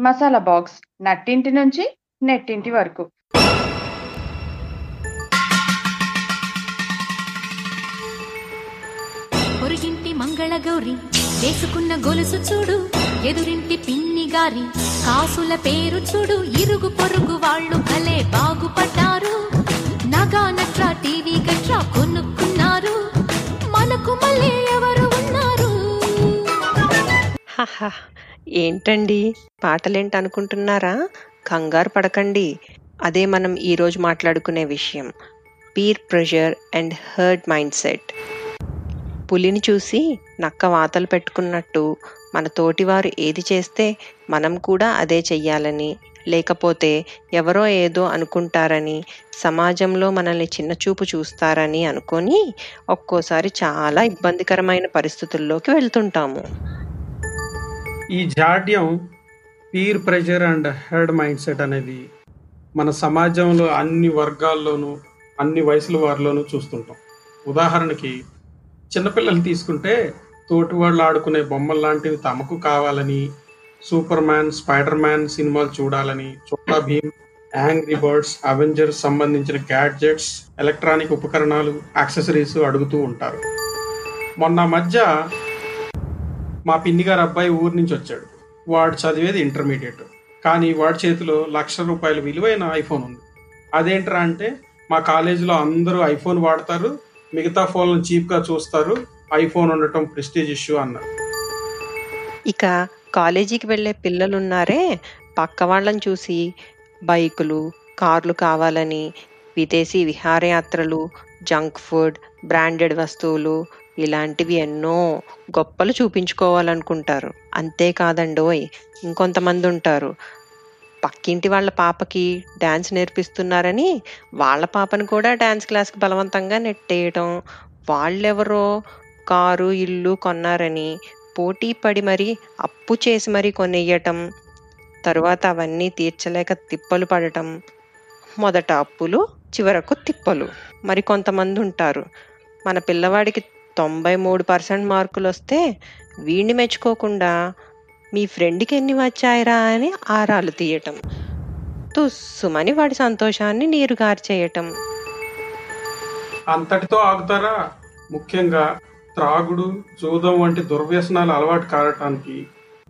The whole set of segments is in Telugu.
మసాలా బాక్స్ నట్టింటి నుంచి నెట్టింటి వరకు. పొరుగింటి మంగళగౌరి చేసుకున్న గొలుసు చూడు ఎదురింటి పిన్ని గారి కాసుల పేరు చూడు ఇరుగు పొరుగు వాళ్ళు భలే బాగుపడ్డారు. నగా నట్రా టీవీ గట్రా కొనుక్కున్నారు మనకు మళ్ళీ ఎవరు ఉన్నారు? హహ. ఏంటండి? పాటలేంటి అనుకుంటున్నారా కంగారు పడకండి. అదే మనం ఈరోజు మాట్లాడుకునే విషయం. Peer pressure and herd mindset. పులిని చూసి నక్క వాతలు పెట్టుకున్నట్టు మన తోటివారు ఏది చేస్తే మనం కూడా అదే చెయ్యాలని లేకపోతే ఎవరో ఏదో అనుకుంటారని సమాజంలో మనల్ని చిన్నచూపు చూస్తారని అనుకొని ఒక్కోసారి చాలా ఇబ్బందికరమైన పరిస్థితుల్లోకి వెళ్తుంటాము. ఈ జాడ్యం peer pressure and herd mindset అనేది మన సమాజంలో అన్ని వర్గాల్లోనూ అన్ని వయసుల వారిలోనూ చూస్తుంటాం. ఉదాహరణకి చిన్నపిల్లలు తీసుకుంటే తోటి వాళ్ళు ఆడుకునే బొమ్మలు లాంటివి తమకు కావాలని సూపర్ మ్యాన్ స్పైడర్ మ్యాన్ సినిమాలు చూడాలని Chhota Bheem Angry Birds Avengers సంబంధించిన గ్యాడ్జెట్స్ ఎలక్ట్రానిక్ ఉపకరణాలు యాక్సెసరీస్ అడుగుతూ ఉంటారు. మొన్న మధ్య మా పిన్ని గారు అబ్బాయి ఊరు నుంచి వచ్చాడు. వాడు చదివేది ఇంటర్మీడియట్. కానీ వాడి చేతిలో లక్ష రూపాయల విలువైన ఐఫోన్ ఉంది. అదేంట్రా అంటే మా కాలేజీలో అందరూ ఐఫోన్ వాడతారు మిగతా ఫోన్లను చీప్గా చూస్తారు ఐఫోన్ ఉండటం ప్రెస్టీజ్ ఇష్యూ అన్నారు. ఇక కాలేజీకి వెళ్ళే పిల్లలున్నారే పక్క వాళ్ళని చూసి బైకులు కార్లు కావాలని విదేశీ విహారయాత్రలు జంక్ ఫుడ్ బ్రాండెడ్ వస్తువులు ఇలాంటివి ఎన్నో గొప్పలు చూపించుకోవాలనుకుంటారు. అంతేకాదండోయ్ ఇంకొంతమంది ఉంటారు పక్కింటి వాళ్ళ పాపకి డ్యాన్స్ నేర్పిస్తున్నారని వాళ్ళ పాపను కూడా డ్యాన్స్ క్లాస్కి బలవంతంగా నెట్టేయటం వాళ్ళెవరో కారు ఇల్లు కొన్నారని పోటీ పడి మరి అప్పు చేసి మరి కొనేయటం తరువాత అవన్నీ తీర్చలేక తిప్పలు పడటం మొదట అప్పులు చివరకు తిప్పలు. మరి కొంతమంది ఉంటారు మన పిల్లవాడికి తొంభై మూడు పర్సెంట్ మార్కులు వస్తే వీణ్ణి మెచ్చుకోకుండా మీ ఫ్రెండ్కి ఎన్ని వచ్చాయిరా అని ఆరాలు తీయటం. తుస్సుమని వాడి సంతోషాన్ని నీరు గార్చేయటం అంతటితో ఆగుతారా? ముఖ్యంగా త్రాగుడు జూదం వంటి దుర్వ్యసనాలు అలవాటు కావటానికి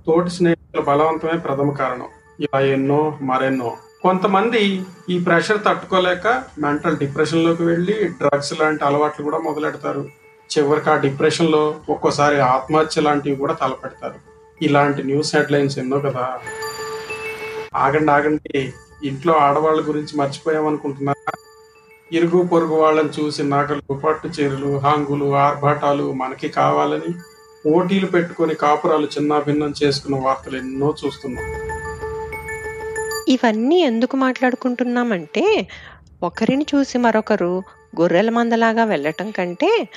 తోటి స్నేహితుల బలవంతమే ప్రథమ కారణం. ఇలా ఎన్నో మరెన్నో. కొంతమంది ఈ ప్రెషర్ తట్టుకోలేక మెంటల్ డిప్రెషన్లోకి వెళ్ళి డ్రగ్స్ లాంటి అలవాట్లు కూడా మొదలెడతారు. చివరికి ఆ డిప్రెషన్లో ఒక్కోసారి ఆత్మహత్య లాంటివి కూడా తలపెడతారు. ఇలాంటి న్యూస్ హెడ్లైన్స్ ఎన్నో కదా. ఆగండి ఆగండి. ఇంట్లో ఆడవాళ్ళ గురించి మర్చిపోయామనుకుంటున్నారా? ఇరుగు పొరుగు వాళ్ళని చూసి నగలు పట్టు చీరలు హాంగులు ఆర్భాటాలు మనకి కావాలని పోటీలు పెట్టుకొని కాపురాలు చిన్న భిన్నం చేసుకున్న వార్తలు ఎన్నో చూస్తున్నాం. ఇవన్నీ ఎందుకు మాట్లాడుకుంటున్నామంటే ఒకరిని చూసి మరొకరు గొర్రెల మందలాగా వెళ్ళటం కంటే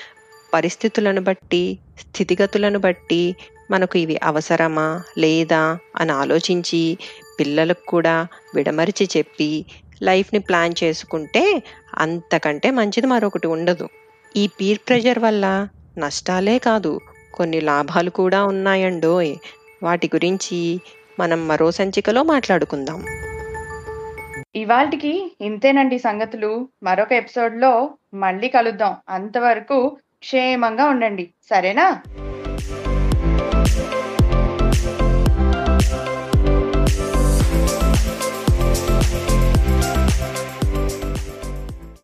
పరిస్థితులను బట్టి స్థితిగతులను బట్టి మనకు ఇవి అవసరమా లేదా అని ఆలోచించి పిల్లలకు కూడా విడమరిచి చెప్పి లైఫ్ని ప్లాన్ చేసుకుంటే అంతకంటే మంచిది మరొకటి ఉండదు. ఈ పీర్ ప్రెషర్ వల్ల నష్టాలే కాదు కొన్ని లాభాలు కూడా ఉన్నాయండోయ్. వాటి గురించి మనం మరో సంచికలో మాట్లాడుకుందాం. ఇవాటికి ఇంతేనండి సంగతులు. మరొక ఎపిసోడ్లో మళ్ళీ కలుద్దాం. అంతవరకు క్షేమంగా ఉండండి. సరేనా?